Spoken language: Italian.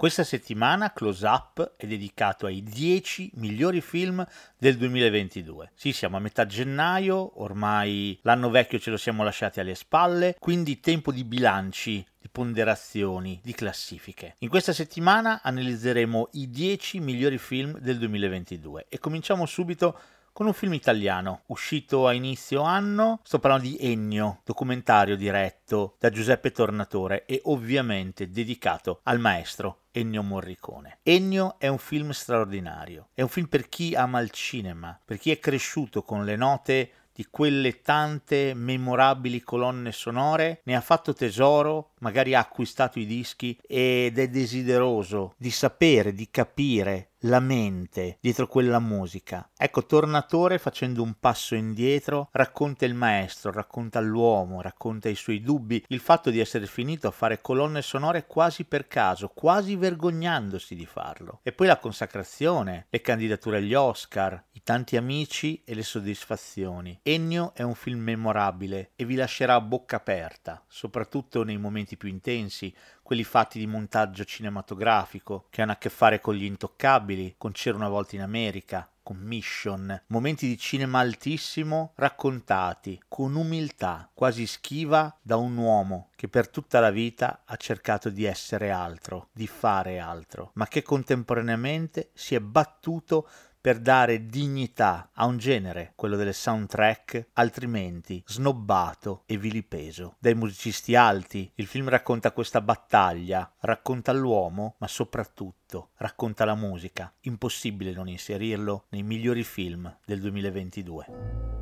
Questa settimana Close Up è dedicato ai 10 migliori film del 2022. Sì, siamo a metà gennaio, ormai l'anno vecchio ce lo siamo lasciati alle spalle, quindi tempo di bilanci, di ponderazioni, di classifiche. In questa settimana analizzeremo i 10 migliori film del 2022 e cominciamo subito con un film italiano uscito a inizio anno. Sto parlando di Ennio, documentario diretto da Giuseppe Tornatore e ovviamente dedicato al maestro Ennio Morricone. Ennio è un film straordinario, è un film per chi ama il cinema, per chi è cresciuto con le note di quelle tante memorabili colonne sonore, ne ha fatto tesoro, magari ha acquistato i dischi ed è desideroso di sapere, di capire la mente dietro quella musica. Ecco, Tornatore facendo un passo indietro racconta il maestro, racconta l'uomo, racconta i suoi dubbi, il fatto di essere finito a fare colonne sonore quasi per caso, quasi vergognandosi di farlo. E poi la consacrazione, le candidature agli Oscar, i tanti amici e le soddisfazioni. Ennio è un film memorabile e vi lascerà a bocca aperta, soprattutto nei momenti più intensi, quelli fatti di montaggio cinematografico, che hanno a che fare con gli intoccabili, con C'era una volta in America, con Mission, momenti di cinema altissimo raccontati con umiltà, quasi schiva da un uomo che per tutta la vita ha cercato di essere altro, di fare altro, ma che contemporaneamente si è battuto per dare dignità a un genere, quello delle soundtrack, altrimenti snobbato e vilipeso. Dai musicisti alti, il film racconta questa battaglia, racconta l'uomo, ma soprattutto racconta la musica. Impossibile non inserirlo nei migliori film del 2022.